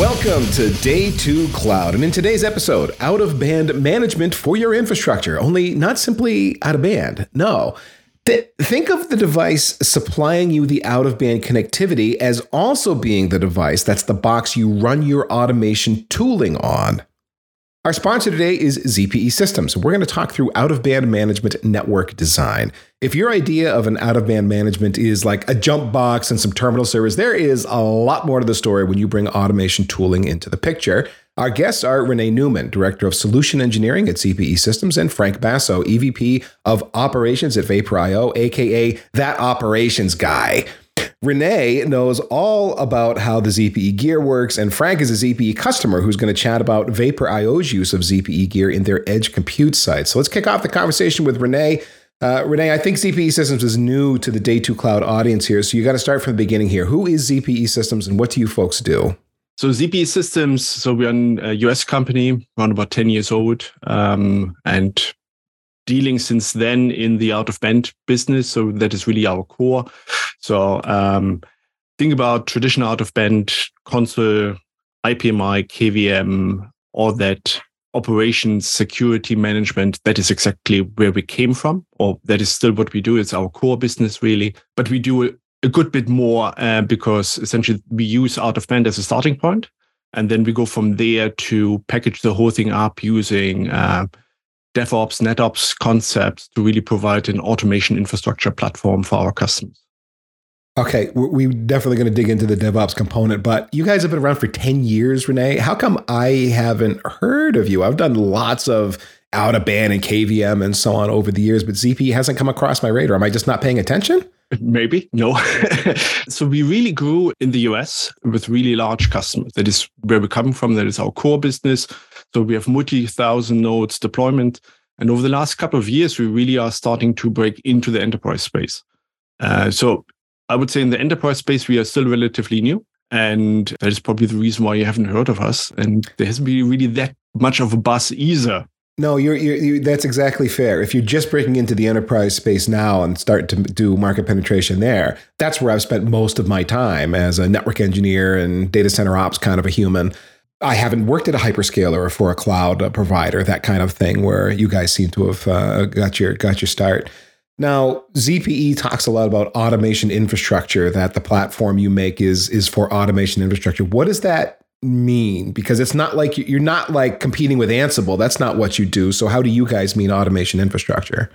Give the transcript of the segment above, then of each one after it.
Welcome to Day 2 Cloud. And in today's episode, out of band management for your infrastructure. Only not simply out of band. No. Th- think of the device supplying you the out of band connectivity as also being the device that's the box you run your automation tooling on. Our sponsor today is ZPE Systems. We're going to talk through out of band management network design. If your idea of an out of band management is like a jump box and some terminal servers, there is a lot more to the story when you bring automation tooling into the picture. Our guests are Renee Newman, Director of Solution Engineering at ZPE Systems, and Frank Basso, EVP of Operations at Vapor.io, aka that operations guy. Renee knows all about how the ZPE gear works, and Frank is a ZPE customer who's going to chat about Vapor.io's use of ZPE gear in their edge compute site. So let's kick off the conversation with Renee. Uh, Renee, I think ZPE Systems is new to the Day 2 Cloud audience here, so you got to start from the beginning here. Who is ZPE Systems and what do you folks do? So ZPE Systems, so we're a US company, around about 10 years old, um, and dealing since then in the out of band business. So that is really our core. So um, think about traditional out of band console, IPMI, KVM, all that operations security management that is exactly where we came from or that is still what we do it's our core business really but we do a good bit more uh, because essentially we use out of band as a starting point and then we go from there to package the whole thing up using uh, DevOps, NetOps concepts to really provide an automation infrastructure platform for our customers. Okay, we're definitely going to dig into the DevOps component, but you guys have been around for 10 years, Renee. How come I haven't heard of you? I've done lots of out of band and KVM and so on over the years, but ZP hasn't come across my radar. Am I just not paying attention? Maybe, no. so we really grew in the US with really large customers. That is where we're coming from. That is our core business. So we have multi thousand nodes deployment. And over the last couple of years, we really are starting to break into the enterprise space. Uh, so I would say in the enterprise space, we are still relatively new. And that is probably the reason why you haven't heard of us. And there hasn't been really that much of a buzz either. No, you're, you're, you're, that's exactly fair. If you're just breaking into the enterprise space now and start to do market penetration there, that's where I've spent most of my time as a network engineer and data center ops kind of a human. I haven't worked at a hyperscaler or for a cloud provider, that kind of thing, where you guys seem to have uh, got your got your start. Now, ZPE talks a lot about automation infrastructure. That the platform you make is is for automation infrastructure. What does that mean? Because it's not like you're not like competing with Ansible. That's not what you do. So, how do you guys mean automation infrastructure?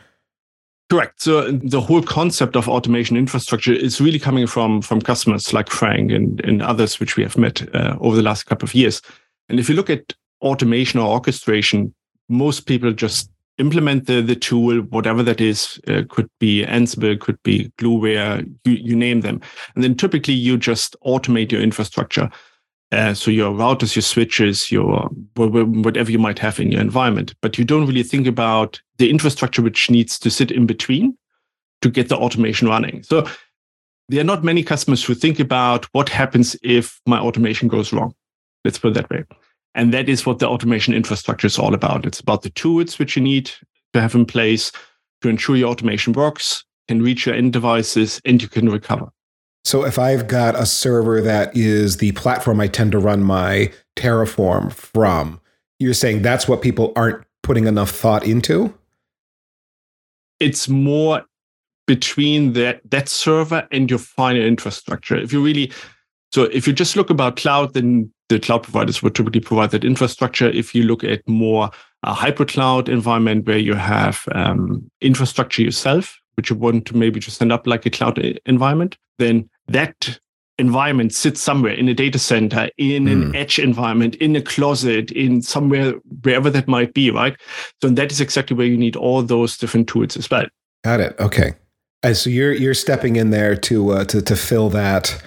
Correct. So the whole concept of automation infrastructure is really coming from from customers like Frank and, and others, which we have met uh, over the last couple of years. And if you look at automation or orchestration, most people just implement the, the tool, whatever that is, uh, could be Ansible, could be Gluware, you, you name them. And then typically you just automate your infrastructure. Uh, so your routers, your switches, your whatever you might have in your environment, but you don't really think about the infrastructure which needs to sit in between to get the automation running. So there are not many customers who think about what happens if my automation goes wrong. Let's put it that way. And that is what the automation infrastructure is all about. It's about the tools which you need to have in place to ensure your automation works, can reach your end devices, and you can recover. So if I've got a server that is the platform I tend to run my Terraform from, you're saying that's what people aren't putting enough thought into? It's more between that that server and your final infrastructure. If you really so if you just look about cloud, then the cloud providers would typically provide that infrastructure. If you look at more a hybrid cloud environment where you have um, infrastructure yourself, which you want to maybe just stand up like a cloud environment, then that environment sits somewhere in a data center, in mm. an hmm. edge environment, in a closet, in somewhere, wherever that might be, right? So that is exactly where you need all those different tools as well. Got it. Okay. So you're you're stepping in there to uh, to to fill that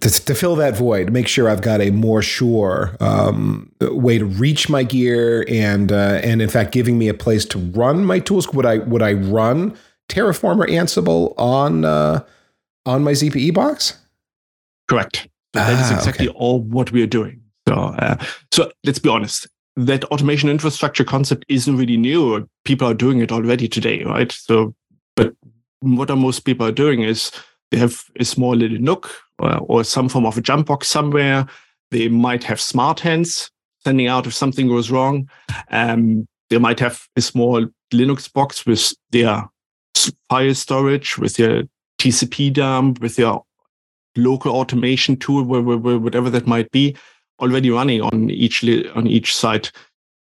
to, to, fill that void, make sure I've got a more sure um, way to reach my gear, and uh, and in fact, giving me a place to run my tools. Would I would I run Terraform or Ansible on uh, on my ZPE box? Correct. that is ah, exactly okay. all what we are doing. So, uh, so let's be honest. That automation infrastructure concept isn't really new. People are doing it already today, right? So, but what are most people are doing is they have a small little NUC or, or some form of a jump box somewhere. They might have smart hands sending out if something goes wrong. Um, they might have a small Linux box with their file storage, with their TCP dump, with your local automation tool, whatever that might be, already running on each on each site.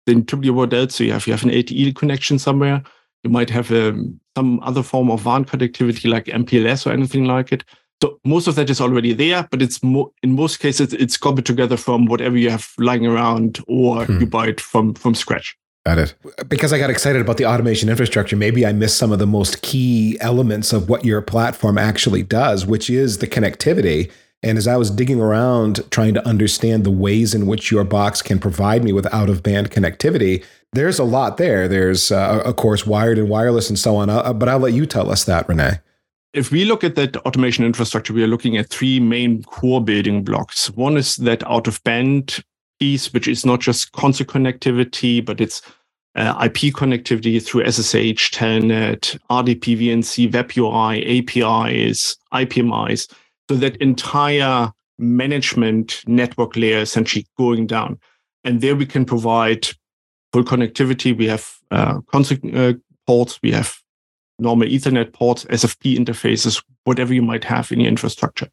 Then typically what else do you have? You have an LTE connection somewhere. You might have um, some other form of WAN connectivity like MPLS or anything like it. So most of that is already there, but it's mo- in most cases it's copied together from whatever you have lying around, or hmm. you buy it from from scratch. Got it. Because I got excited about the automation infrastructure, maybe I missed some of the most key elements of what your platform actually does, which is the connectivity. And as I was digging around trying to understand the ways in which your box can provide me with out of band connectivity, there's a lot there. There's, uh, of course, wired and wireless and so on. Uh, but I'll let you tell us that, Renee. if we look at that automation infrastructure, we are looking at three main core building blocks. One is that out of band piece, which is not just console connectivity, but it's uh, IP connectivity through SSH, Telnet, RDP, VNC, Web UI, APIs, IPMIs. So that entire management network layer essentially going down. And there we can provide full connectivity. We have uh, uh, ports, we have normal Ethernet ports, SFP interfaces, whatever you might have in your infrastructure.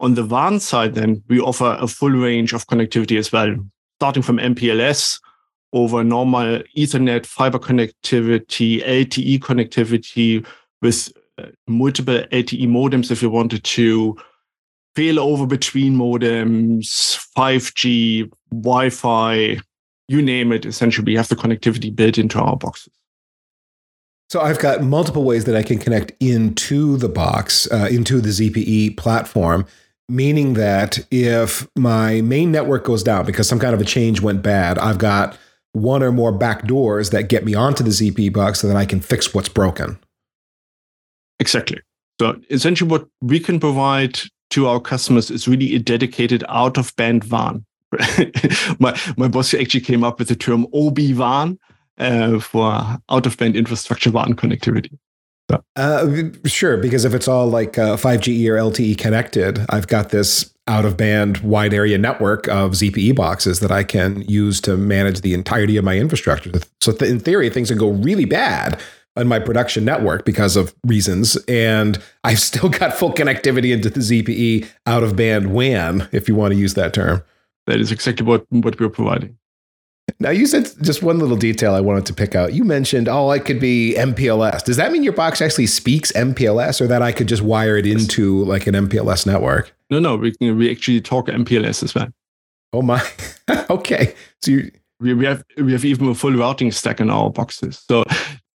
On the WAN side, then we offer a full range of connectivity as well, starting from MPLS over normal Ethernet, fiber connectivity, LTE connectivity with uh, multiple LTE modems if you wanted to, fail over between modems, 5G, Wi Fi, you name it. Essentially, we have the connectivity built into our boxes. So I've got multiple ways that I can connect into the box, uh, into the ZPE platform, meaning that if my main network goes down because some kind of a change went bad, I've got one or more back doors that get me onto the ZP box so that I can fix what's broken. Exactly. So essentially what we can provide to our customers is really a dedicated out of band WAN. my, my boss actually came up with the term OB WAN uh, for out of band infrastructure WAN connectivity. So. Uh, sure, because if it's all like uh, 5G or LTE connected, I've got this out of band wide area network of ZPE boxes that I can use to manage the entirety of my infrastructure. So, th- in theory, things can go really bad on my production network because of reasons, and I've still got full connectivity into the ZPE out of band WAN, if you want to use that term. That is exactly what, what we're providing. Now you said just one little detail I wanted to pick out. You mentioned, oh, it could be MPLS. Does that mean your box actually speaks MPLS, or that I could just wire it into like an MPLS network? No, no, we we actually talk MPLS as well. Oh my, okay. So you, we, we have we have even a full routing stack in our boxes. So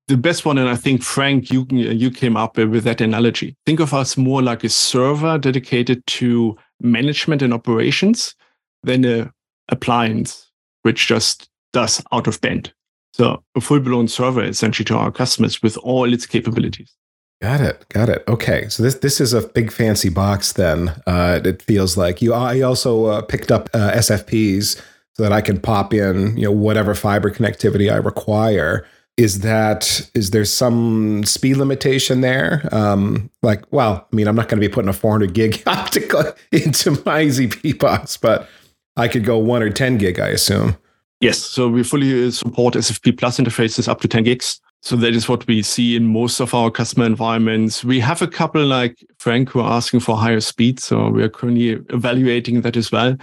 the best one, and I think Frank, you you came up with that analogy. Think of us more like a server dedicated to management and operations than a appliance which just does out of band. So a full blown server essentially to our customers with all its capabilities. Got it. Got it. Okay. So this this is a big fancy box then. Uh, it feels like you. I also uh, picked up uh, SFPs so that I can pop in you know whatever fiber connectivity I require. Is that is there some speed limitation there? Um, like, well, I mean, I'm not going to be putting a 400 gig optical into my ZP box, but I could go one or 10 gig, I assume. Yes. So we fully support SFP Plus interfaces up to 10 gigs. So that is what we see in most of our customer environments. We have a couple like Frank who are asking for higher speed. So we are currently evaluating that as well.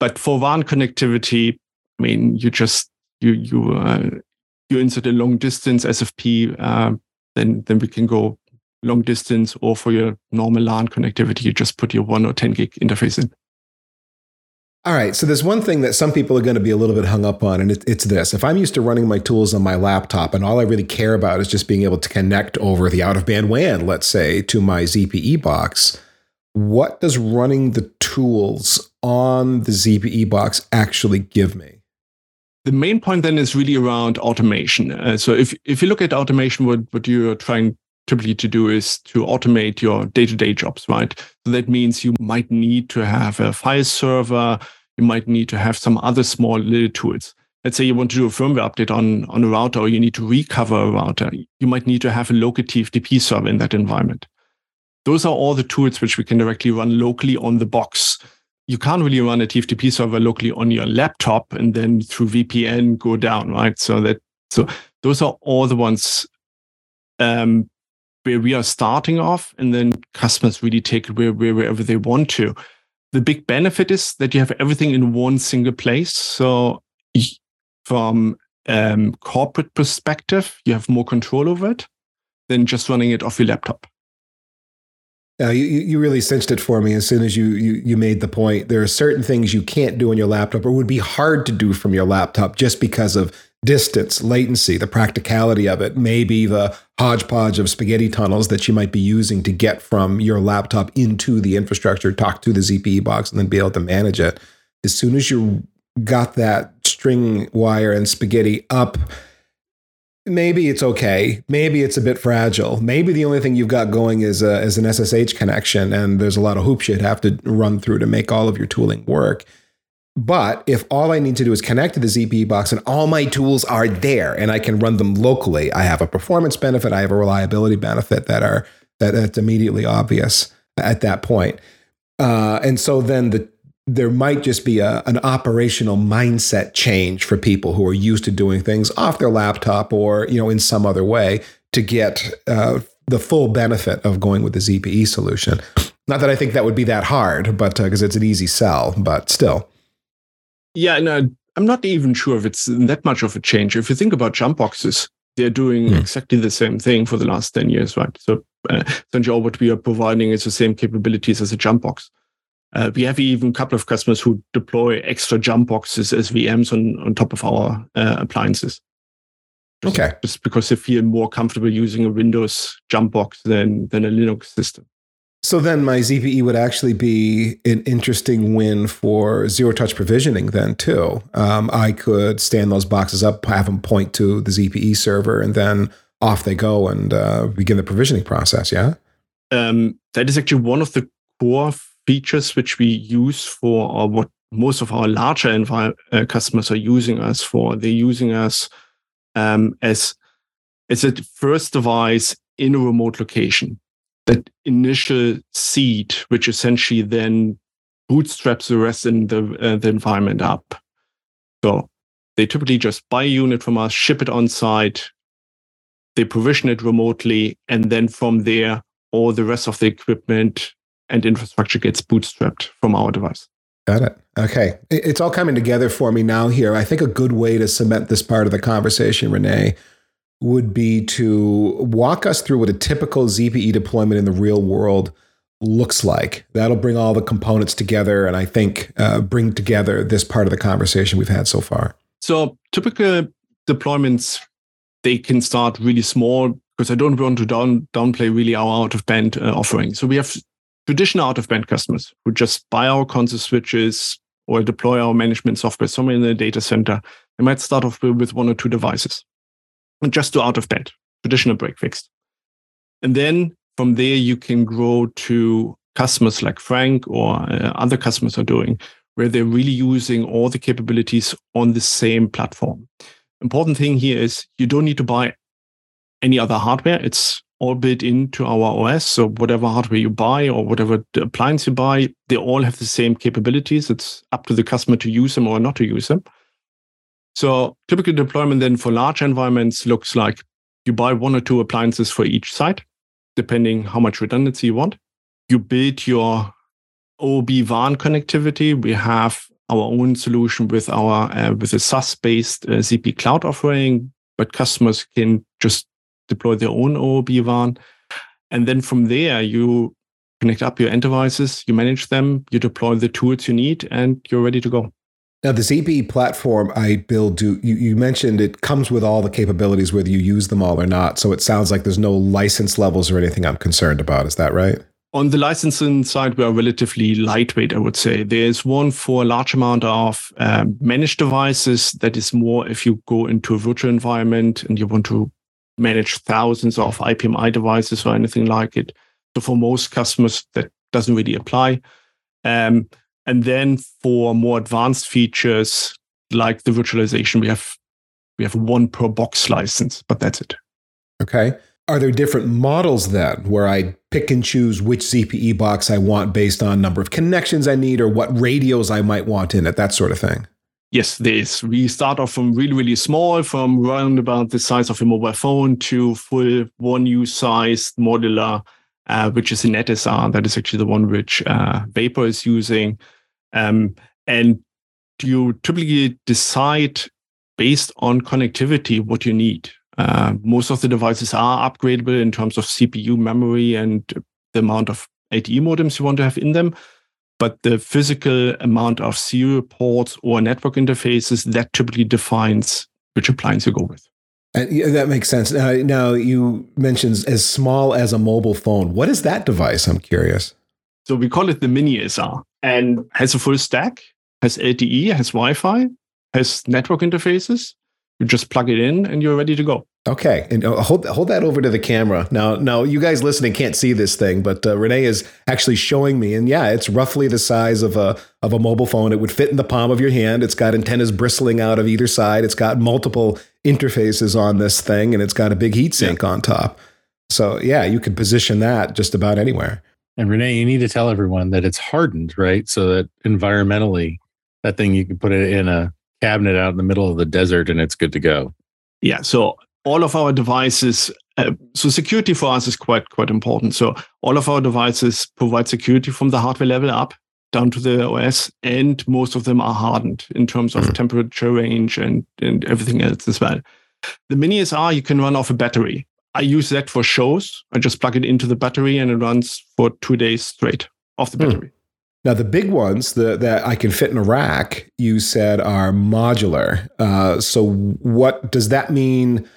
But for WAN connectivity, I mean, you just, you, you, uh, you insert a long distance SFP, uh, then, then we can go long distance or for your normal LAN connectivity, you just put your one or 10 gig interface in. All right. So there's one thing that some people are going to be a little bit hung up on, and it, it's this. If I'm used to running my tools on my laptop and all I really care about is just being able to connect over the out of band WAN, let's say, to my ZPE box, what does running the tools on the ZPE box actually give me? The main point then is really around automation. Uh, so if, if you look at automation, what, what you're trying typically to do is to automate your day-to-day jobs, right? So that means you might need to have a file server, you might need to have some other small little tools. Let's say you want to do a firmware update on, on a router or you need to recover a router. You might need to have a local TFTP server in that environment. Those are all the tools which we can directly run locally on the box. you can't really run a TFTP server locally on your laptop and then through VPN go down, right? So that so those are all the ones um, where we are starting off, and then customers really take it where, where, wherever they want to. The big benefit is that you have everything in one single place. So from um, corporate perspective, you have more control over it than just running it off your laptop. Now, you, you really cinched it for me as soon as you, you you made the point. There are certain things you can't do on your laptop or would be hard to do from your laptop just because of distance, latency, the practicality of it, maybe the hodgepodge of spaghetti tunnels that you might be using to get from your laptop into the infrastructure, talk to the ZPE box, and then be able to manage it. As soon as you got that string wire and spaghetti up, maybe it's okay. Maybe it's a bit fragile. Maybe the only thing you've got going is, a, is an SSH connection, and there's a lot of hoops you'd have to run through to make all of your tooling work. But if all I need to do is connect to the ZPE box and all my tools are there and I can run them locally, I have a performance benefit, I have a reliability benefit that are that, that's immediately obvious at that point. Uh, and so then the there might just be a, an operational mindset change for people who are used to doing things off their laptop or you know in some other way to get uh, the full benefit of going with the ZPE solution. Not that I think that would be that hard, but because uh, it's an easy sell, but still. Yeah, no, I'm not even sure if it's that much of a change. If you think about jump boxes, they're doing mm. exactly the same thing for the last 10 years, right? So uh, essentially all what we are providing is the same capabilities as a jump box. Uh, we have even a couple of customers who deploy extra jump boxes as VMs on, on top of our uh, appliances. Just, okay. Just because they feel more comfortable using a Windows jump box than, than a Linux system. So then my ZPE would actually be an interesting win for zero touch provisioning then too. Um, I could stand those boxes up, have them point to the ZPE server, and then off they go and uh, begin the provisioning process. Yeah. Um, that is actually one of the core features which we use for or what most of our larger envi- uh, customers are using us for. They're using us um, as as a first device in a remote location that initial seed, which essentially then bootstraps the rest in the uh, the environment up. So they typically just buy a unit from us, ship it on site, they provision it remotely, and then from there, all the rest of the equipment and infrastructure gets bootstrapped from our device. Got it. Okay. It's all coming together for me now here. I think a good way to cement this part of the conversation, Rene, would be to walk us through what a typical ZPE deployment in the real world looks like. That'll bring all the components together and I think uh, bring together this part of the conversation we've had so far. So, typical deployments, they can start really small because I don't want to down, downplay really our out of band uh, offering. So, we have traditional out of band customers who just buy our console switches or deploy our management software somewhere in the data center. They might start off with one or two devices and just do out of band, traditional break fix. And then from there, you can grow to customers like Frank or uh, other customers are doing, where they're really using all the capabilities on the same platform. Important thing here is you don't need to buy any other hardware. It's all built into our OS. So whatever hardware you buy or whatever appliance you buy, they all have the same capabilities. It's up to the customer to use them or not to use them. So typical deployment then for large environments looks like you buy one or two appliances for each site, depending how much redundancy you want. You build your OB WAN connectivity. We have our own solution with our uh, with a SaaS-based uh, ZP Cloud offering, but customers can just deploy their own OB WAN. And then from there, you connect up your end devices, you manage them, you deploy the tools you need, and you're ready to go. Now, the ZPE platform I build, do you, you mentioned it comes with all the capabilities, whether you use them all or not. So it sounds like there's no license levels or anything I'm concerned about. Is that right? On the licensing side, we are relatively lightweight, I would say. There's one for a large amount of um, managed devices that is more if you go into a virtual environment and you want to manage thousands of IPMI devices or anything like it. So for most customers, that doesn't really apply. Um, and then for more advanced features like the virtualization, we have we have one per box license, but that's it. Okay. are there different models then where I pick and choose which ZPE box I want based on number of connections I need or what radios I might want in it, that sort of thing? Yes, there is. We start off from really, really small, from around about the size of a mobile phone to full one use size modular, uh, which is a NetSR. That is actually the one which uh, Vapor is using. Um, and you typically decide based on connectivity what you need. Uh, most of the devices are upgradable in terms of CPU memory and the amount of LTE modems you want to have in them. But the physical amount of serial ports or network interfaces that typically defines which appliance you go with. Uh, yeah, that makes sense. Now, you mentioned as small as a mobile phone. What is that device? I'm curious. So we call it the Mini SR and has a full stack, has LTE, has Wi Fi, has network interfaces, you just plug it in and you're ready to go. Okay, and uh, hold hold that over to the camera. Now, now you guys listening can't see this thing, but uh, Renee is actually showing me, and yeah, it's roughly the size of a of a mobile phone. It would fit in the palm of your hand. It's got antennas bristling out of either side. It's got multiple interfaces on this thing, and it's got a big heatsink yeah. on top. So yeah, you could position that just about anywhere. And Renee, you need to tell everyone that it's hardened, right? So that environmentally, that thing you can put it in a cabinet out in the middle of the desert and it's good to go. Yeah. So all of our devices, uh, so security for us is quite quite important. So all of our devices provide security from the hardware level up down to the OS, and most of them are hardened in terms of mm-hmm. temperature range and and everything else as well. The Mini SR you can run off a battery. I use that for shows. I just plug it into the battery and it runs for two days straight off the hmm. battery. Mm. Now, the big ones the, that I can fit in a rack, you said are modular. Uh, so, what does that mean?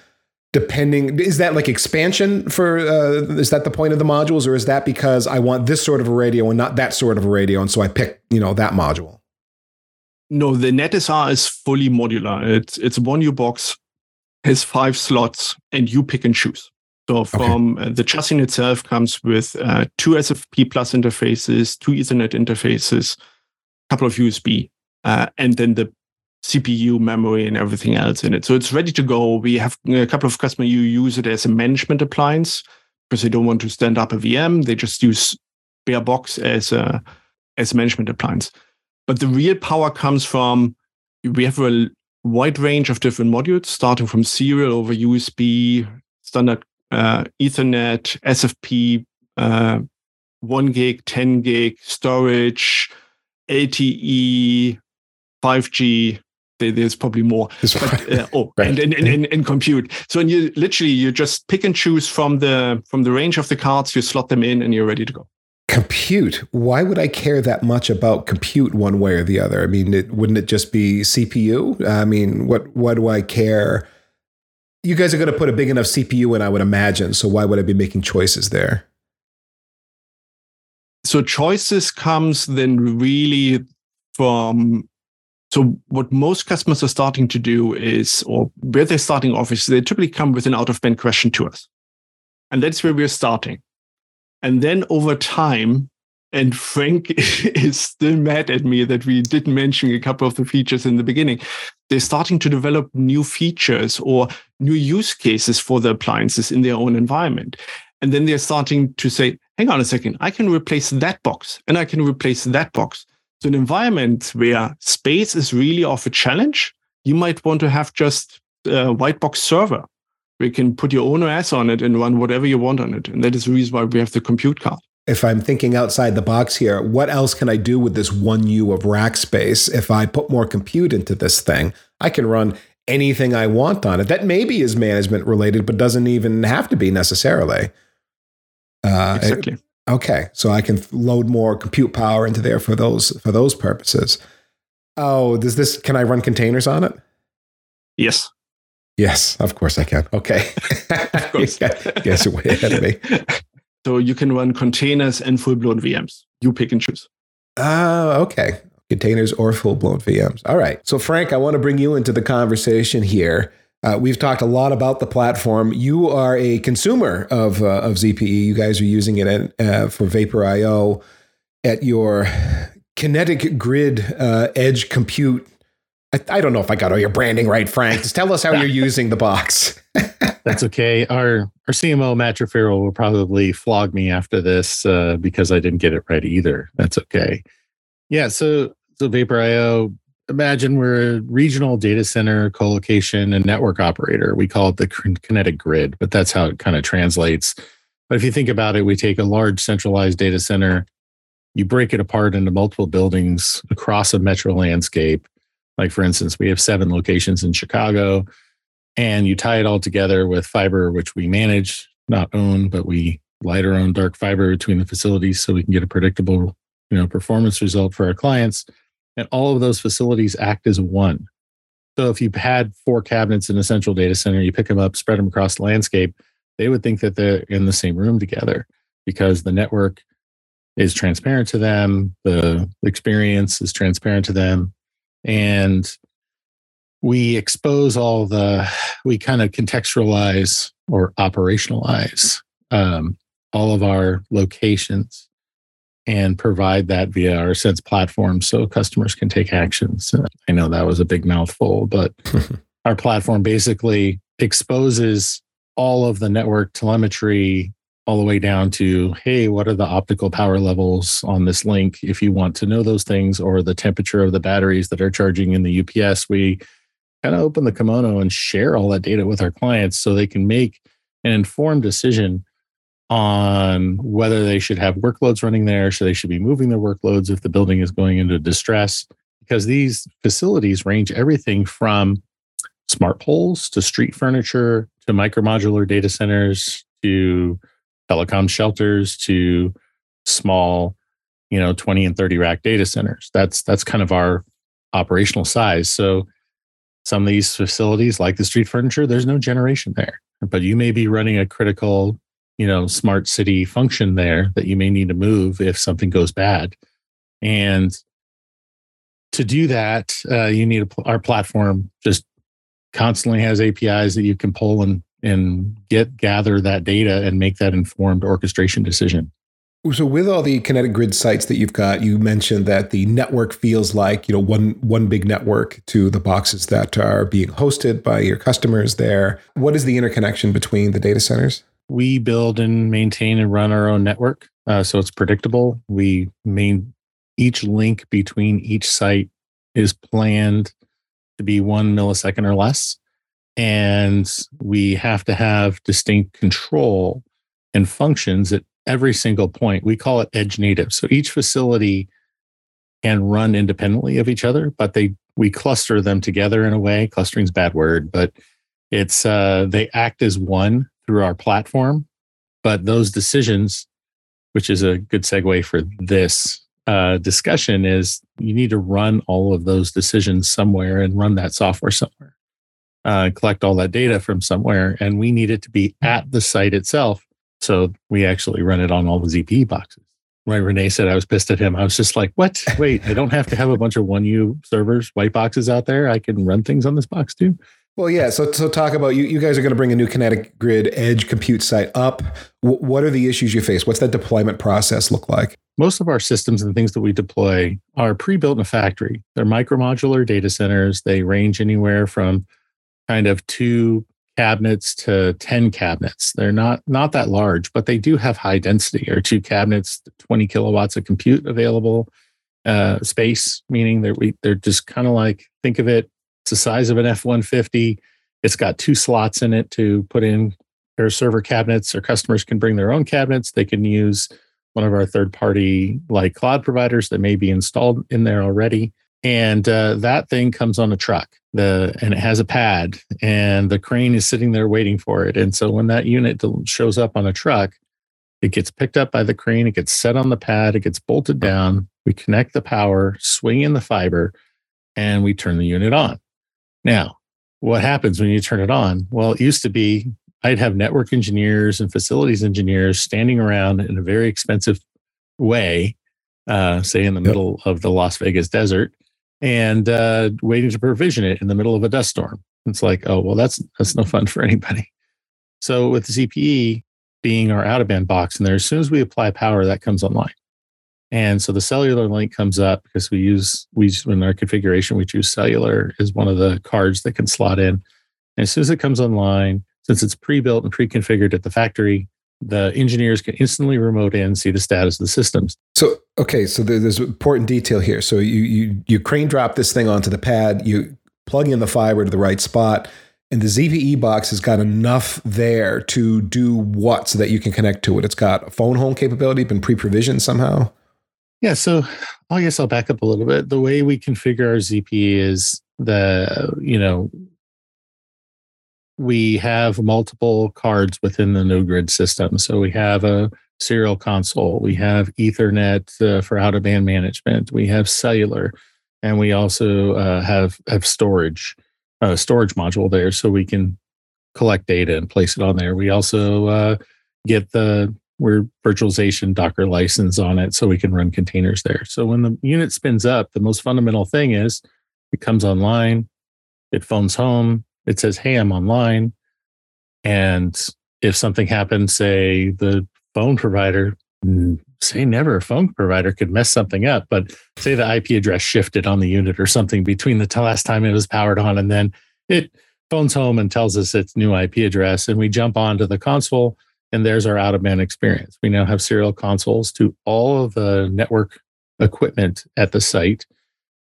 Depending, is that like expansion for? Uh, is that the point of the modules, or is that because I want this sort of a radio and not that sort of a radio, and so I pick, you know, that module? No, the NetSR is fully modular. It's it's one U box, has five slots, and you pick and choose. So from okay. uh, the chassis itself comes with uh, two SFP plus interfaces, two Ethernet interfaces, a couple of USB, uh, and then the CPU, memory, and everything else in it. So it's ready to go. We have a couple of customers who use it as a management appliance because they don't want to stand up a VM. They just use bare box as a as a management appliance. But the real power comes from we have a wide range of different modules, starting from serial over USB, standard uh, Ethernet, SFP, uh, 1 gig, 10 gig storage, LTE, 5G. There's probably more. But, uh, oh, right. and, and, and, and, compute. So and you literally you just pick and choose from the from the range of the cards. You slot them in, and you're ready to go. Compute. Why would I care that much about compute one way or the other? I mean, it, wouldn't it just be CPU? I mean, what what do I care? you guys are going to put a big enough CPU in, I would imagine. So why would I be making choices there? So choices comes then really from so what most customers are starting to do is, or where they're starting off is they typically come with an out of band question to us. And that's where we're starting. And then over time, and Frank is still mad at me that we didn't mention a couple of the features in the beginning. They're starting to develop new features or new use cases for the appliances in their own environment. And then they're starting to say, hang on a second, I can replace that box and I can replace that box. So, an environment where space is really of a challenge, you might want to have just a white box server where you can put your own OS on it and run whatever you want on it. And that is the reason why we have the compute card if I'm thinking outside the box here, what else can I do with this one U of rack space? If I put more compute into this thing, I can run anything I want on it. That maybe is management related, but doesn't even have to be necessarily. Uh, exactly. It, okay, so I can load more compute power into there for those for those purposes. Oh, does this? Can I run containers on it? Yes. Yes, of course I can. Okay. of course. Guess way ahead of me. So you can run containers and full blown VMs. You pick and choose. Oh, okay. Containers or full blown VMs. All right. So, Frank, I want to bring you into the conversation here. Uh, we've talked a lot about the platform. You are a consumer of, uh, of ZPE. You guys are using it at, uh, for Vapor IO at your Kinetic Grid uh, Edge Compute. I, I, don't know if I got all your branding right, Frank. Just tell us how you're using the box. That's okay. Our our CMO Matt Trifiro will probably flog me after this uh, because I didn't get it right either. That's okay. Yeah. So so Vapor.io. Imagine we're a regional data center, colocation, and network operator. We call it the kinetic grid, but that's how it kind of translates. But if you think about it, we take a large centralized data center, you break it apart into multiple buildings across a metro landscape. Like, for instance, we have seven locations in Chicago and you tie it all together with fiber, which we manage, not own, but we light our own dark fiber between the facilities so we can get a predictable, you know, performance result for our clients. And all of those facilities act as one. So if you've had four cabinets in a central data center, you pick them up, spread them across the landscape, they would think that they're in the same room together because the network is transparent to them, the experience is transparent to them, and we expose all the we kind of contextualize or operationalize um, all of our locations and provide that via our Synse platform so customers can take actions. I know that was a big mouthful but our platform basically exposes all of the network telemetry all the way down to hey what are the optical power levels on this link if you want to know those things or the temperature of the batteries that are charging in the ups we kind of open the kimono and share all that data with our clients so they can make an informed decision on whether they should have workloads running there, so they should be moving their workloads if the building is going into distress. Because these facilities range everything from smart poles to street furniture to micromodular data centers to telecom shelters to small, you know, 20 and 30 rack data centers. That's that's kind of our operational size. So some of these facilities, like the street furniture, there's no generation there, but you may be running a critical, you know, smart city function there that you may need to move if something goes bad. And to do that, uh, you need a, our platform just constantly has APIs that you can pull and and get gather that data and make that informed orchestration decision. So with all the kinetic grid sites that you've got, you mentioned that the network feels like, you know, one one big network to the boxes that are being hosted by your customers there. What is the interconnection between the data centers? We build and maintain and run our own network. Uh, so it's predictable. We main each link between each site is planned to be one millisecond or less. And we have to have distinct control and functions at every single point. We call it edge native. So each facility can run independently of each other, but they we cluster them together in a way. Clustering's a bad word, but it's uh, they act as one through our platform. But those decisions, which is a good segue for this uh, discussion, is you need to run all of those decisions somewhere and run that software somewhere. Uh, collect all that data from somewhere, and we need it to be at the site itself so we actually run it on all the ZPE boxes. When Rene said I was pissed at him, I was just like, what? Wait, I don't have to have a bunch of 1U servers, white boxes out there. I can run things on this box too. Well, yeah. So, so talk about you. You guys are going to bring a new Kinetic Grid Edge compute site up. W- what are the issues you face? What's that deployment process look like? Most of our systems and things that we deploy are pre-built in a factory. They're micromodular data centers. They range anywhere from kind of two cabinets to 10 cabinets. They're not not that large, but they do have high density or two cabinets, 20 kilowatts of compute available uh, space, meaning they're, we, they're just kind of like, think of it, it's the size of an F-150. It's got two slots in it to put in their server cabinets. Or customers can bring their own cabinets. They can use one of our third party like cloud providers that may be installed in there already and uh, that thing comes on a truck the and it has a pad and the crane is sitting there waiting for it. And so when that unit shows up on a truck it gets picked up by the crane it gets set on the pad it gets bolted down we connect the power swing in the fiber and we turn the unit on. Now what happens when you turn it on? Well it used to be i'd have network engineers and facilities engineers standing around in a very expensive way uh, say in the middle of the las vegas desert and uh, waiting to provision it in the middle of a dust storm. It's like, oh well, that's that's no fun for anybody. So with the ZPE being our out of band box, and there as soon as we apply power, that comes online. And so the cellular link comes up because we use we in our configuration we choose cellular is one of the cards that can slot in. And as soon as it comes online, since it's pre-built and pre-configured at the factory, the engineers can instantly remote in, see the status of the systems. So okay, so there's important detail here. So you you you crane drop this thing onto the pad, you plug in the fiber to the right spot, and the ZPE box has got enough there to do what so that you can connect to it. It's got a phone home capability, been pre-provisioned somehow. Yeah, so I guess I'll back up a little bit. The way we configure our ZPE is the you know we have multiple cards within the Nodegrid system. So we have a serial console, we have Ethernet uh, for out of band management, we have cellular, and we also uh, have have storage, uh, storage module there, so we can collect data and place it on there. We also uh, get the we're virtualization Docker license on it, so we can run containers there. So when the unit spins up, the most fundamental thing is it comes online, it phones home, it says, Hey, I'm online. And if something happens, say the phone provider, say never, a phone provider could mess something up, but say the IP address shifted on the unit or something between the last time it was powered on and then it phones home and tells us its new IP address. And we jump onto the console and there's our out of band experience. We now have serial consoles to all of the network equipment at the site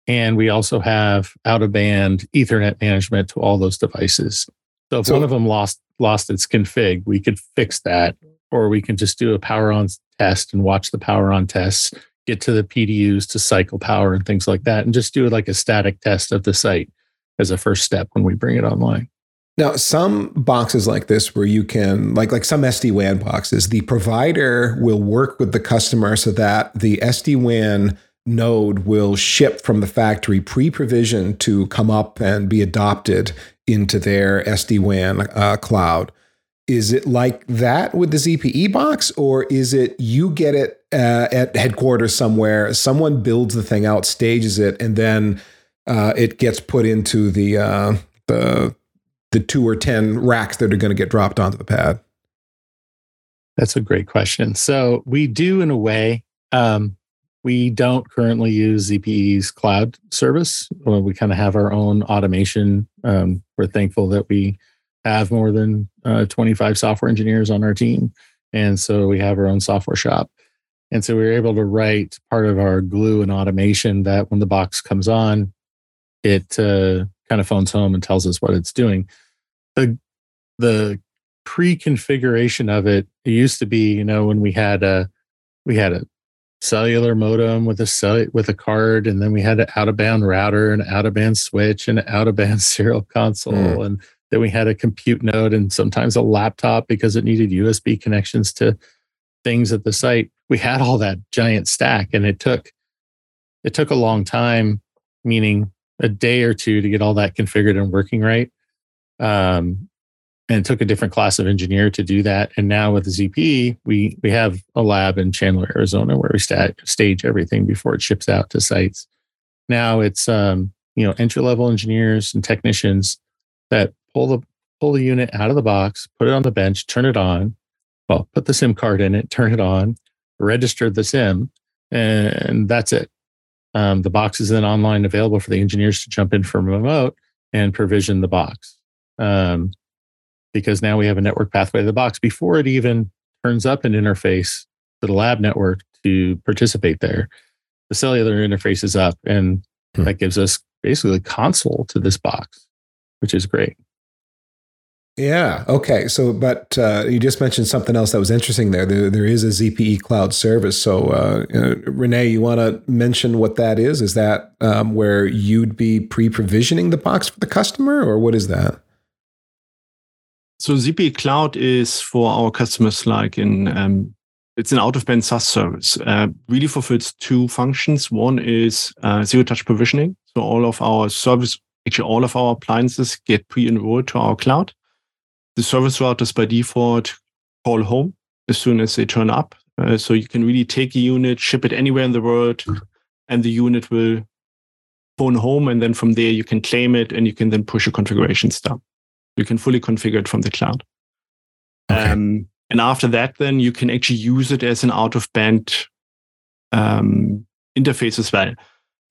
and we also have out of band Ethernet management to all those devices. So if so, one of them lost lost its config, we could fix that, or we can just do a power on test and watch the power on tests, get to the PDUs to cycle power and things like that, and just do like a static test of the site as a first step when we bring it online. Now, some boxes like this where you can, like like some SD WAN boxes, the provider will work with the customer so that the SD WAN node will ship from the factory pre-provisioned to come up and be adopted into their SD-WAN uh, cloud. Is it like that with the ZPE box, or is it you get it uh, at headquarters somewhere, someone builds the thing out, stages it, and then uh, it gets put into the uh, the the two or ten racks that are going to get dropped onto the pad? That's a great question. So we do, in a way, um, we don't currently use ZPE's cloud service. We kind of have our own automation. Um, we're thankful that we have more than uh, 25 software engineers on our team. And so we have our own software shop. And so we were able to write part of our glue and automation that when the box comes on, it uh, kind of phones home and tells us what it's doing. The, the pre-configuration of it, it used to be, you know, when we had a, we had a cellular modem with a cell, with a card, and then we had an out of band router, and out of band switch, and an out of band serial console, mm. and then we had a compute node, and sometimes a laptop because it needed USB connections to things at the site. We had all that giant stack, and it took it took a long time, meaning a day or two to get all that configured and working right. Um, and took a different class of engineer to do that. And now with the ZP, we we have a lab in Chandler, Arizona, where we sta- stage everything before it ships out to sites. Now it's um, you know entry level engineers and technicians that pull the pull the unit out of the box, put it on the bench, turn it on, well, put the SIM card in it, turn it on, register the SIM, and that's it. Um, the box is then online available for the engineers to jump in from remote and provision the box. Um, because now we have a network pathway to the box before it even turns up an interface to the lab network to participate there. The cellular interface is up, and hmm. that gives us basically a console to this box, which is great. Yeah. Okay. So, but uh, you just mentioned something else that was interesting there. There, there is a ZPE cloud service. So, uh, uh, Renee, you want to mention what that is? Is that um, where you'd be pre provisioning the box for the customer, or what is that? So ZPE Cloud is for our customers like in um, it's an out-of-band SaaS service. Uh, really fulfills two functions. One is uh, zero-touch provisioning. So all of our service, actually all of our appliances get pre-enrolled to our cloud. The service routers by default call home as soon as they turn up. Uh, so you can really take a unit, ship it anywhere in the world, and the unit will phone home. And then from there, you can claim it and you can then push a configuration stub. You can fully configure it from the cloud. Okay. Um, and after that, then you can actually use it as an out of band um, interface as well.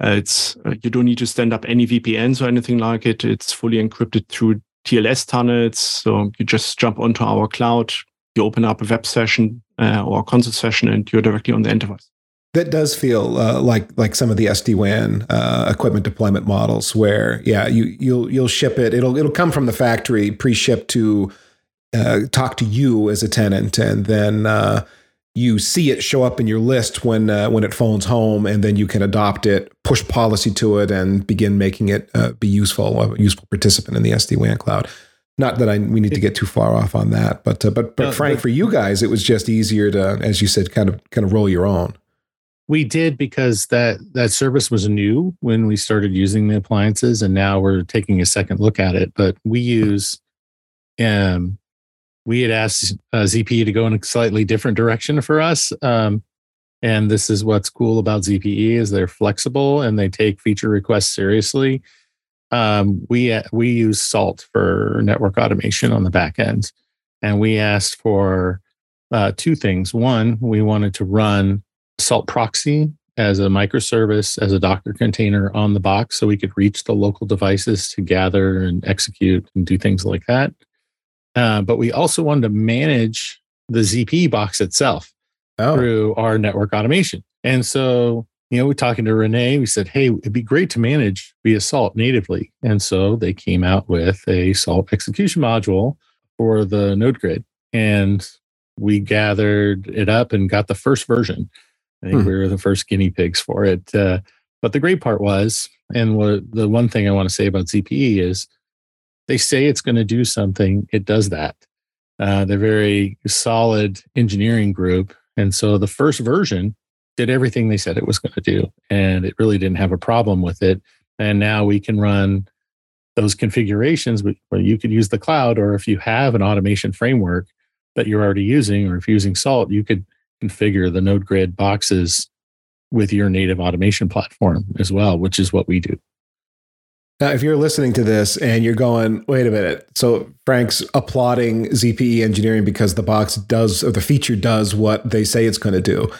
Uh, it's uh, you don't need to stand up any VPNs or anything like it. It's fully encrypted through TLS tunnels. So you just jump onto our cloud, you open up a web session uh, or a console session, and you're directly on the enterprise. That does feel uh, like like some of the SD WAN uh, equipment deployment models, where yeah, you you'll you'll ship it. It'll it'll come from the factory pre-shipped to uh, talk to you as a tenant, and then uh, you see it show up in your list when uh, when it phones home, and then you can adopt it, push policy to it, and begin making it uh, be useful, a useful participant in the SD WAN cloud. Not that I we need to get too far off on that, but uh, but but Frank, for you guys, it was just easier to, as you said, kind of kind of roll your own. We did because that that service was new when we started using the appliances, and now we're taking a second look at it. But we use um, we had asked uh, ZPE to go in a slightly different direction for us. Um, and this is what's cool about ZPE is they're flexible and they take feature requests seriously. Um, we we use Salt for network automation on the back end, and we asked for uh, two things. One, we wanted to run Salt Proxy as a microservice as a Docker container on the box, so we could reach the local devices to gather and execute and do things like that. Uh, but we also wanted to manage the ZP box itself oh. through our network automation. And so, you know, we're talking to Renee. We said, hey, it'd be great to manage via Salt natively. And so they came out with a Salt execution module for the Nodegrid. And we gathered it up and got the first version. I think hmm. we were the first guinea pigs for it. Uh, but the great part was, and what the one thing I want to say about ZPE is they say it's going to do something, it does that. Uh, they're very solid engineering group. And so the first version did everything they said it was going to do. And it really didn't have a problem with it. And now we can run those configurations where you could use the cloud, or if you have an automation framework that you're already using, or if you're using Salt, you could configure the Nodegrid boxes with your native automation platform as well, which is what we do. Now, if you're listening to this and you're going, wait a minute, so Frank's applauding ZPE engineering because the box does, or the feature does what they say it's going to do.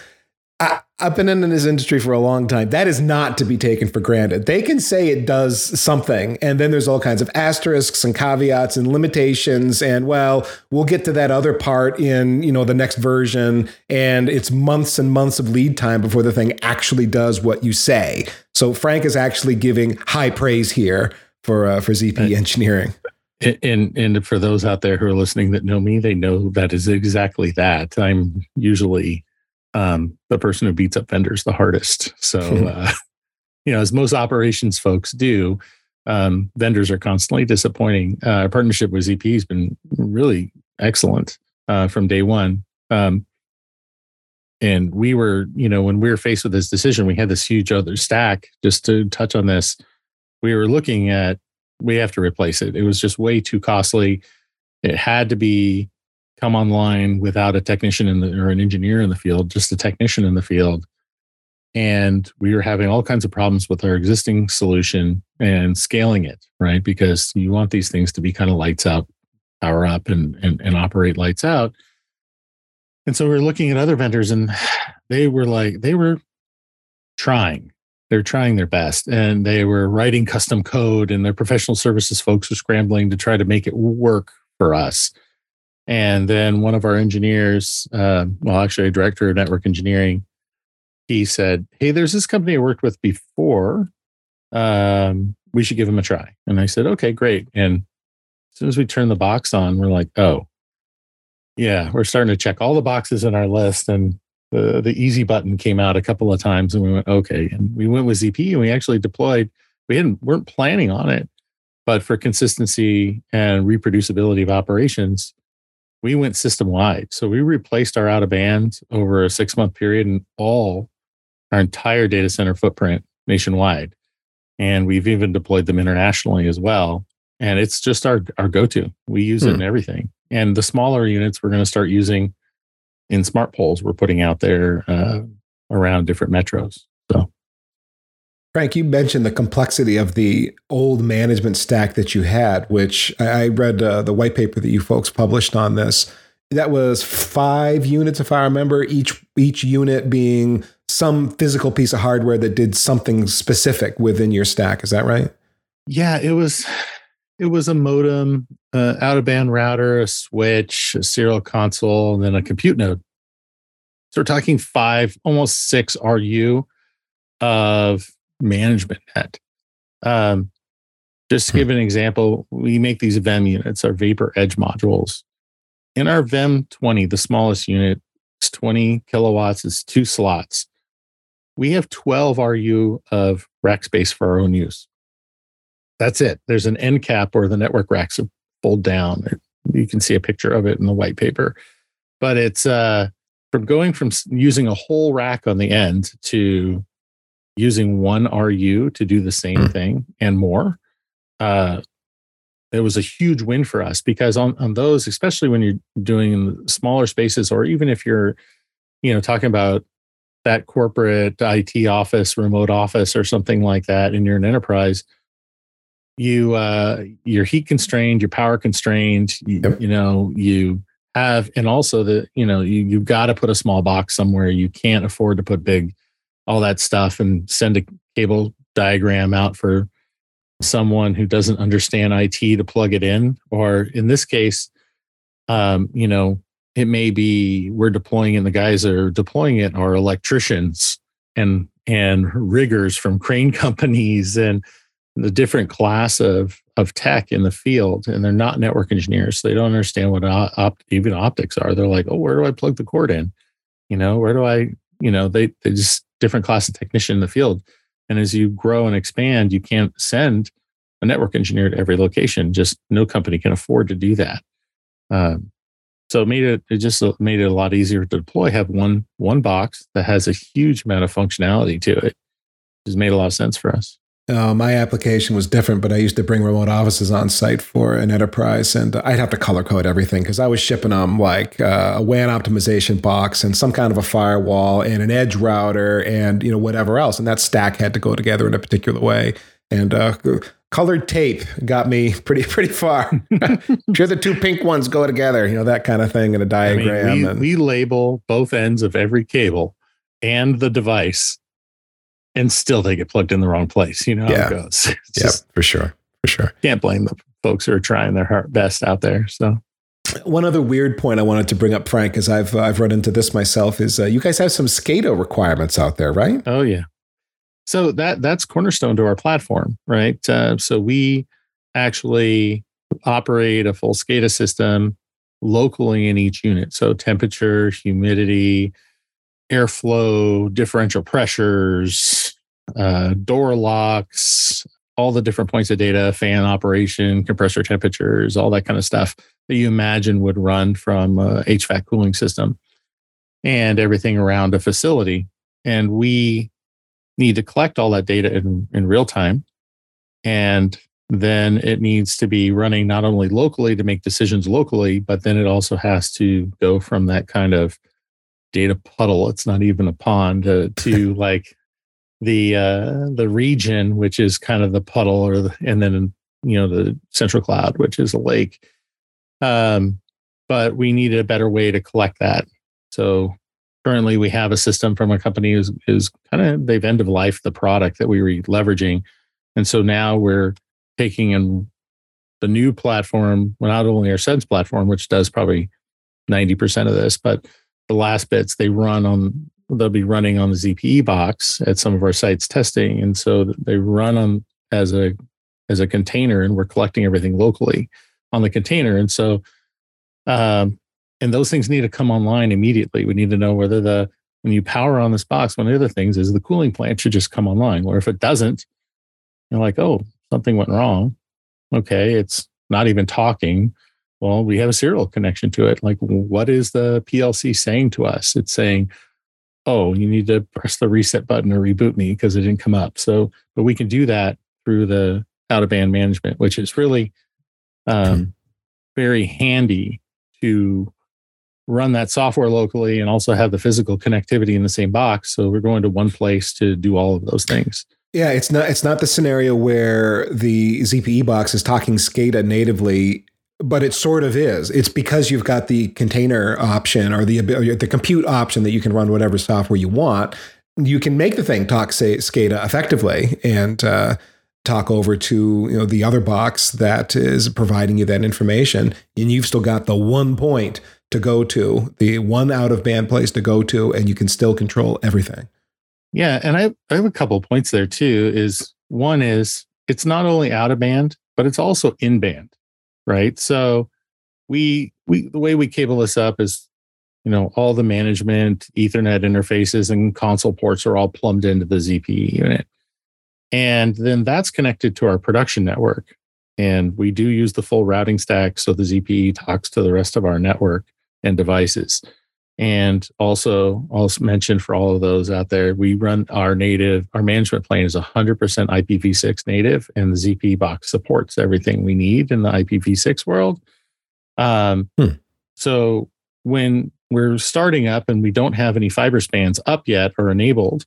I, have been in this industry for a long time. That is not to be taken for granted. They can say it does something, and then there's all kinds of asterisks and caveats and limitations. And well, we'll get to that other part in you know the next version, and it's months and months of lead time before the thing actually does what you say. So Frank is actually giving high praise here for uh, for ZP engineering. And and for those out there who are listening that know me, they know that is exactly that. I'm usually um, the person who beats up vendors the hardest. So, uh, you know, as most operations folks do, um, vendors are constantly disappointing. Uh, our partnership with ZP has been really excellent uh, from day one. Um, and we were, you know, when we were faced with this decision, we had this huge other stack. Just to touch on this, we were looking at we have to replace it. It was just way too costly. It had to be come online without a technician in the, or an engineer in the field, just a technician in the field. And we were having all kinds of problems with our existing solution and scaling it, right? Because you want these things to be kind of lights out, power up, and, and, and operate lights out. And so we are looking at other vendors and they were like, they were trying. They're trying their best and they were writing custom code, and their professional services folks were scrambling to try to make it work for us. And then one of our engineers, uh, well, actually, a director of network engineering, he said, Hey, there's this company I worked with before. Um, we should give them a try. And I said, Okay, great. And as soon as we turn the box on, we're like, Oh, yeah, we're starting to check all the boxes in our list. And the, the easy button came out a couple of times and we went, Okay. And we went with ZP and we actually deployed, we hadn't, weren't planning on it, but for consistency and reproducibility of operations, we went system wide. So we replaced our out of band over a six month period and all our entire data center footprint nationwide. And we've even deployed them internationally as well. And it's just our, our go to. We use hmm. it in everything. And the smaller units we're going to start using in smart poles we're putting out there uh, around different metros. So Frank, you mentioned the complexity of the old management stack that you had, which I read uh, the white paper that you folks published on this. That was five units, if I remember, each each unit being some physical piece of hardware that did something specific within your stack. Is that right? Yeah, it was. it was a modem, uh, out of band router, a switch, a serial console, and then a compute node. So we're talking five, almost six RU of management net. Um, just to give an example, we make these VEM units, our vapor edge modules. In our VEM 20, the smallest unit, it's 20 kilowatts, it's two slots. We have 12 RU of rack space for our own use. That's it. There's an end cap where the network racks are fold down. You can see a picture of it in the white paper. But it's uh, from going from using a whole rack on the end to using one RU to do the same mm. thing and more. Uh, it was a huge win for us because on, on those, especially when you're doing smaller spaces, or even if you're, you know, talking about that corporate IT office, remote office, or something like that, and you're an enterprise, you uh, you're heat constrained, you're power constrained. You, yep. you know, you have, and also the you know you you've got to put a small box somewhere. You can't afford to put big, all that stuff, and send a cable diagram out for someone who doesn't understand IT to plug it in. Or in this case, um, you know, it may be we're deploying and the guys that are deploying it are electricians and and riggers from crane companies and the different class of of tech in the field. And they're not network engineers. So they don't understand what op- even optics are. They're like oh where do i plug the cord in? You know where do i you know they they just different class of technician in the field. And as you grow and expand you can't send a network engineer to every location. Just no company can afford to do that. Um, so it made it it just made it a lot easier to deploy have one one box that has a huge amount of functionality to it. Just made a lot of sense for us uh, my application was different, but I used to bring remote offices on site for an enterprise, and I'd have to color code everything because I was shipping them like uh, a WAN optimization box and some kind of a firewall and an edge router and you know whatever else, and that stack had to go together in a particular way. And uh, colored tape got me pretty pretty far. sure, the two pink ones go together, you know that kind of thing in a diagram. I mean, we, and, we label both ends of every cable and the device and still they get plugged in the wrong place. You know yeah. how it goes. yeah, for sure. For sure. Can't blame the folks who are trying their best out there. So one other weird point I wanted to bring up, Frank, is I've I've run into this myself. Is uh, you guys have some SCADA requirements out there, right? Oh yeah. So that that's cornerstone to our platform, right? Uh, so we actually operate a full SCADA system locally in each unit. So temperature, humidity, airflow, differential pressures, uh, door locks, all the different points of data, fan operation, compressor temperatures, all that kind of stuff that you imagine would run from a HVAC cooling system and everything around a facility. And we need to collect all that data in, in real time. And then it needs to be running not only locally to make decisions locally, but then it also has to go from that kind of data puddle. It's not even a pond uh, to like the uh, the region, which is kind of the puddle, or the, and then you know the central cloud, which is a lake. Um, but we needed a better way to collect that. So currently, we have a system from a company who's is kind of they've end of life the product that we were leveraging, and so now we're taking in the new platform, well, not only our Synse platform, which does probably ninety percent of this, but the last bits they run on they'll be running on the ZPE box at some of our sites testing, and so they run on as a as a container, and we're collecting everything locally on the container, and so um, and those things need to come online immediately. We need to know whether the when you power on this box, one of the other things is the cooling plant should just come online. Or if it doesn't, you're like, oh, something went wrong. Okay, it's not even talking well, we have a serial connection to it. Like, what is the PLC saying to us? It's saying, oh, you need to press the reset button or reboot me because it didn't come up. So, but we can do that through the out of band management, which is really um, hmm. very handy to run that software locally and also have the physical connectivity in the same box. So we're going to one place to do all of those things. Yeah, it's not it's not the scenario where the ZPE box is talking SCADA natively but it sort of is. It's because you've got the container option or the the compute option that you can run whatever software you want. You can make the thing talk say SCADA effectively, and uh, talk over to you know the other box that is providing you that information and you've still got the one point to go to the one out of band place to go to and you can still control everything yeah and i, I have a couple points there too is one is it's not only out of band but it's also in band right so we we the way we cable this up is you know all the management ethernet interfaces and console ports are all plumbed into the zpe unit and then that's connected to our production network. And we do use the full routing stack so the ZPE talks to the rest of our network and devices. And also, I'll mention for all of those out there, we run our native, our management plane is 100% IPv6 native, and the ZPE box supports everything we need in the IPv6 world. Um, hmm. So when we're starting up and we don't have any fiber spans up yet or enabled,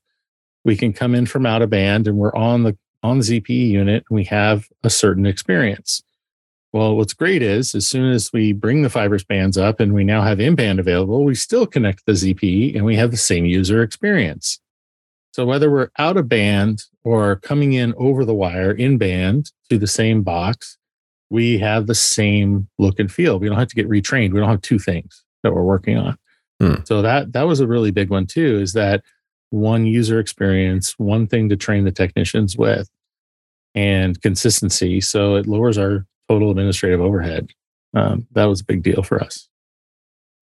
we can come in from out of band and we're on the on the ZPE unit and we have a certain experience. Well, what's great is as soon as we bring the fiber spans up and we now have in band available, we still connect the ZPE and we have the same user experience. So whether we're out of band or coming in over the wire in band to the same box, we have the same look and feel. We don't have to get retrained. We don't have two things that we're working on. Hmm. So that that was a really big one too. Is that one user experience, one thing to train the technicians with, and consistency. So it lowers our total administrative overhead. Um, that was a big deal for us.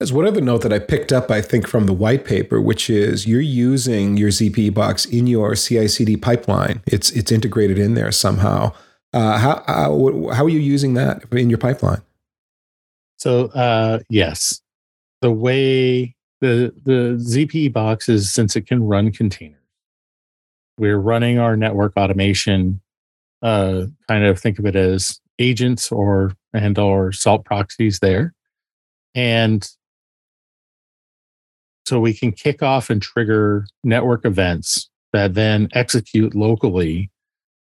There's one other note that I picked up, I think, from the white paper, which is you're using your ZPE box in your CI/CD pipeline. It's it's integrated in there somehow. Uh, how, how how are you using that in your pipeline? So uh, yes, the way the the ZPE box is since it can run containers. We're running our network automation. Uh, kind of think of it as agents or and or salt proxies there, and so we can kick off and trigger network events that then execute locally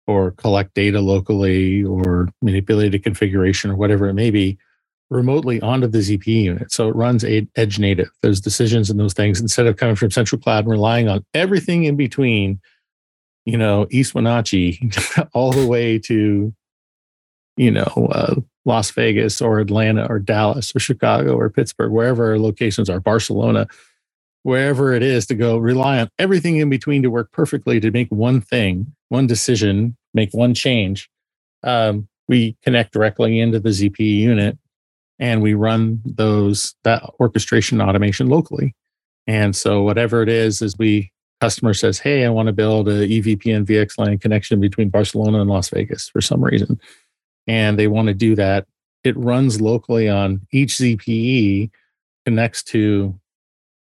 or collect data locally or manipulate a configuration or whatever it may be remotely onto the ZPE unit. So it runs edge native. Those decisions and those things instead of coming from central cloud and relying on everything in between, you know, East Wenatchee all the way to, you know, uh, Las Vegas or Atlanta or Dallas or Chicago or Pittsburgh, wherever our locations are, Barcelona, wherever it is to go rely on everything in between to work perfectly to make one thing, one decision, make one change. Um, we connect directly into the ZPE unit and we run those that orchestration automation locally. And so whatever it is, as we customer says, "Hey, I want to build a EVPN VXLAN connection between Barcelona and Las Vegas for some reason," and they want to do that, it runs locally on each ZPE, connects to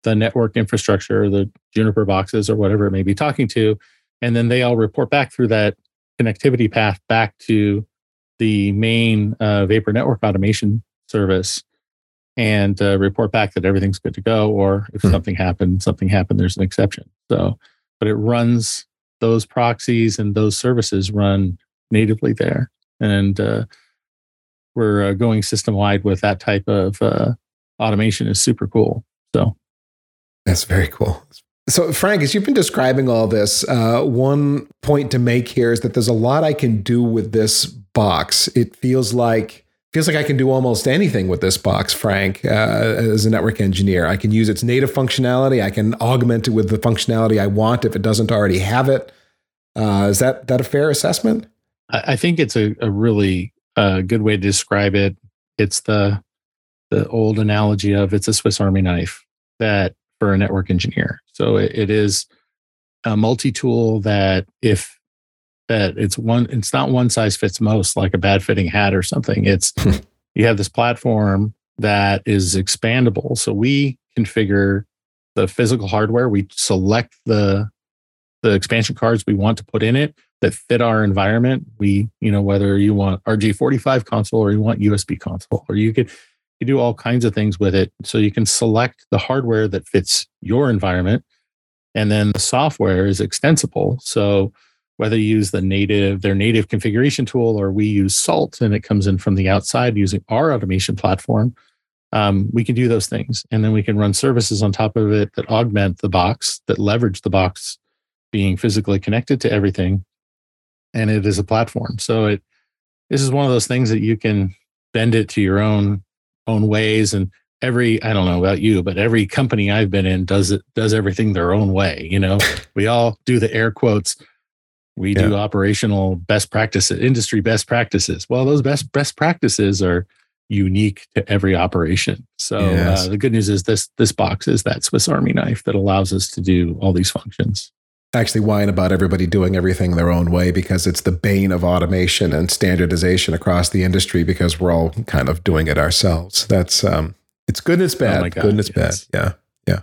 the network infrastructure, the Juniper boxes, or whatever it may be talking to, and then they all report back through that connectivity path back to the main uh, Vapor Network automation service and uh, report back that everything's good to go. Or if mm-hmm. something happened, something happened, there's an exception. So, but it runs those proxies and those services run natively there. And uh, we're uh, going system wide with that type of uh, automation is super cool. So that's very cool. So, Frank, as you've been describing all this, uh, one point to make here is that there's a lot I can do with this box. It feels like feels like I can do almost anything with this box, Frank, uh, as a network engineer. I can use its native functionality. I can augment it with the functionality I want if it doesn't already have it. Uh, is that that a fair assessment? I think it's a, a really uh, good way to describe it. It's the the old analogy of it's a Swiss Army knife that for a network engineer. So it, it is a multi-tool that if that it's one it's not one size fits most like a bad fitting hat or something it's you have this platform that is expandable so we configure the physical hardware we select the the expansion cards we want to put in it that fit our environment. We you know whether you want RJ45 console or you want usb console or you could you do all kinds of things with it. So you can select the hardware that fits your environment and then the software is extensible. So whether you use the native their native configuration tool or we use salt and it comes in from the outside using our automation platform um, we can do those things. And then we can run services on top of it that augment the box that leverage the box being physically connected to everything and it is a platform. So it this is one of those things that you can bend it to your own own ways and every I don't know about you, but every company I've been in does it does everything their own way. You know, we all do the air quotes. We yeah. do operational best practices, industry best practices. Well, those best best practices are unique to every operation. So uh, yes. uh, the good news is this this box is that Swiss Army knife that allows us to do all these functions. Actually, whine about everybody doing everything their own way because it's the bane of automation and standardization across the industry because we're all kind of doing it ourselves. That's um, it's good and it's bad. Oh God, good and it's yes. bad. Yeah,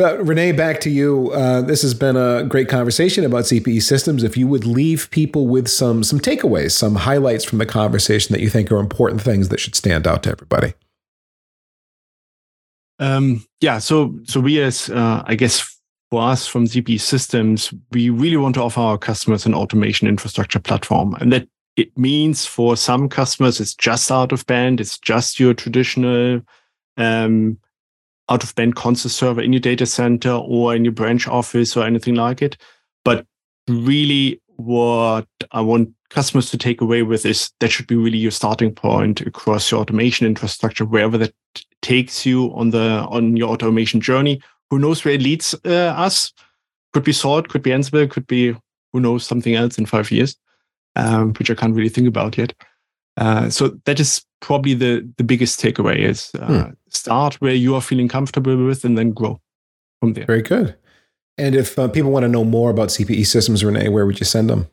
yeah. Uh, Renee, back to you. Uh, this has been a great conversation about ZPE systems. If you would leave people with some some takeaways, some highlights from the conversation that you think are important things that should stand out to everybody. Um, yeah. So so we as uh, I guess for us from ZPE Systems, we really want to offer our customers an automation infrastructure platform, and that it means for some customers it's just out of band it's just your traditional um, out of band console server in your data center or in your branch office or anything like it. But really what i want customers to take away with is that should be really your starting point across your automation infrastructure wherever that takes you on the on your automation journey who knows where it leads uh, us could be salt could be ansible could be who knows something else in five years um, which I can't really think about yet. Uh, so that is probably the the biggest takeaway: is uh, hmm. start where you are feeling comfortable with, and then grow from there. Very good. And if uh, people want to know more about ZPE systems, Renee, where would you send them?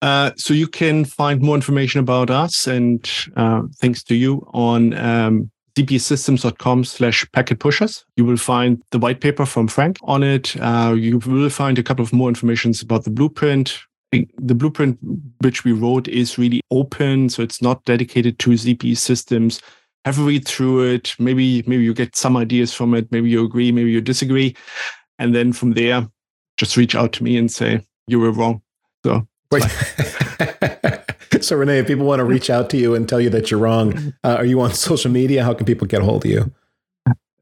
Uh, so you can find more information about us and uh, thanks to you on um, zpesystems.com slash packet pushers. You will find the white paper from Frank on it. Uh, you will find a couple of more informations about the blueprint, the blueprint which we wrote is really open, so it's not dedicated to ZPE systems. Have a read through it. Maybe maybe you get some ideas from it. Maybe you agree. Maybe you disagree, and then from there, just reach out to me and say you were wrong. So. Wait. so Renee, if people want to reach out to you and tell you that you're wrong, uh, are you on social media? How can people get a hold of you?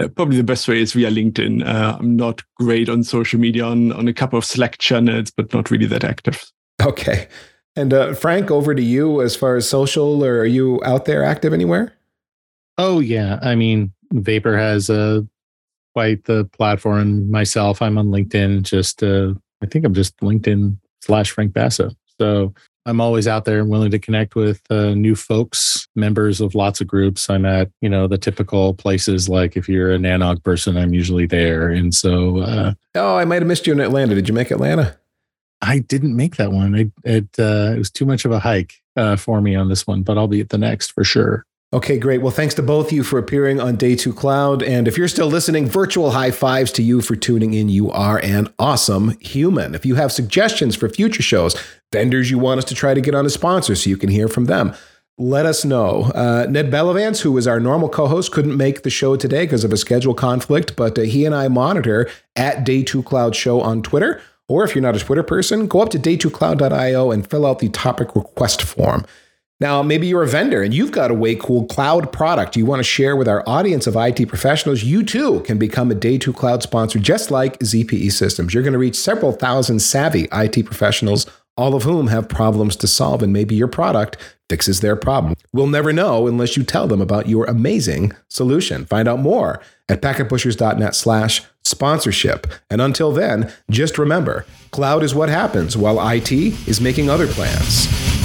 Uh, probably the best way is via LinkedIn. Uh, I'm not great on social media on, on a couple of Slack channels, but not really that active. Okay. And uh, Frank, over to you as far as social, or are you out there active anywhere? Oh yeah, I mean, Vapor has uh, quite the platform. Myself, I'm on LinkedIn. Just uh, I think I'm just LinkedIn slash Frank Basso. So I'm always out there and willing to connect with uh, new folks, members of lots of groups. I'm at, you know, the typical places like if you're a Nanog person, I'm usually there. And so, uh, oh, I might have missed you in Atlanta. Did you make Atlanta? I didn't make that one. It it, uh, it was too much of a hike uh, for me on this one, but I'll be at the next for sure. Okay, great. Well, thanks to both of you for appearing on Day 2 Cloud. And if you're still listening, virtual high fives to you for tuning in. You are an awesome human. If you have suggestions for future shows, vendors you want us to try to get on as sponsors so you can hear from them, let us know. Uh, Ned Bellavance, who is our normal co host, couldn't make the show today because of a schedule conflict, but uh, he and I monitor at Day 2 Cloud Show on Twitter. Or if you're not a Twitter person, go up to day2cloud.io and fill out the topic request form. Now, maybe you're a vendor and you've got a way cool cloud product you want to share with our audience of IT professionals. You too can become a Day 2 Cloud sponsor just like ZPE Systems. You're going to reach several thousand savvy IT professionals, all of whom have problems to solve, and maybe your product fixes their problem. We'll never know unless you tell them about your amazing solution. Find out more at packetpushers.net slash sponsorship. And until then, just remember, cloud is what happens while IT is making other plans.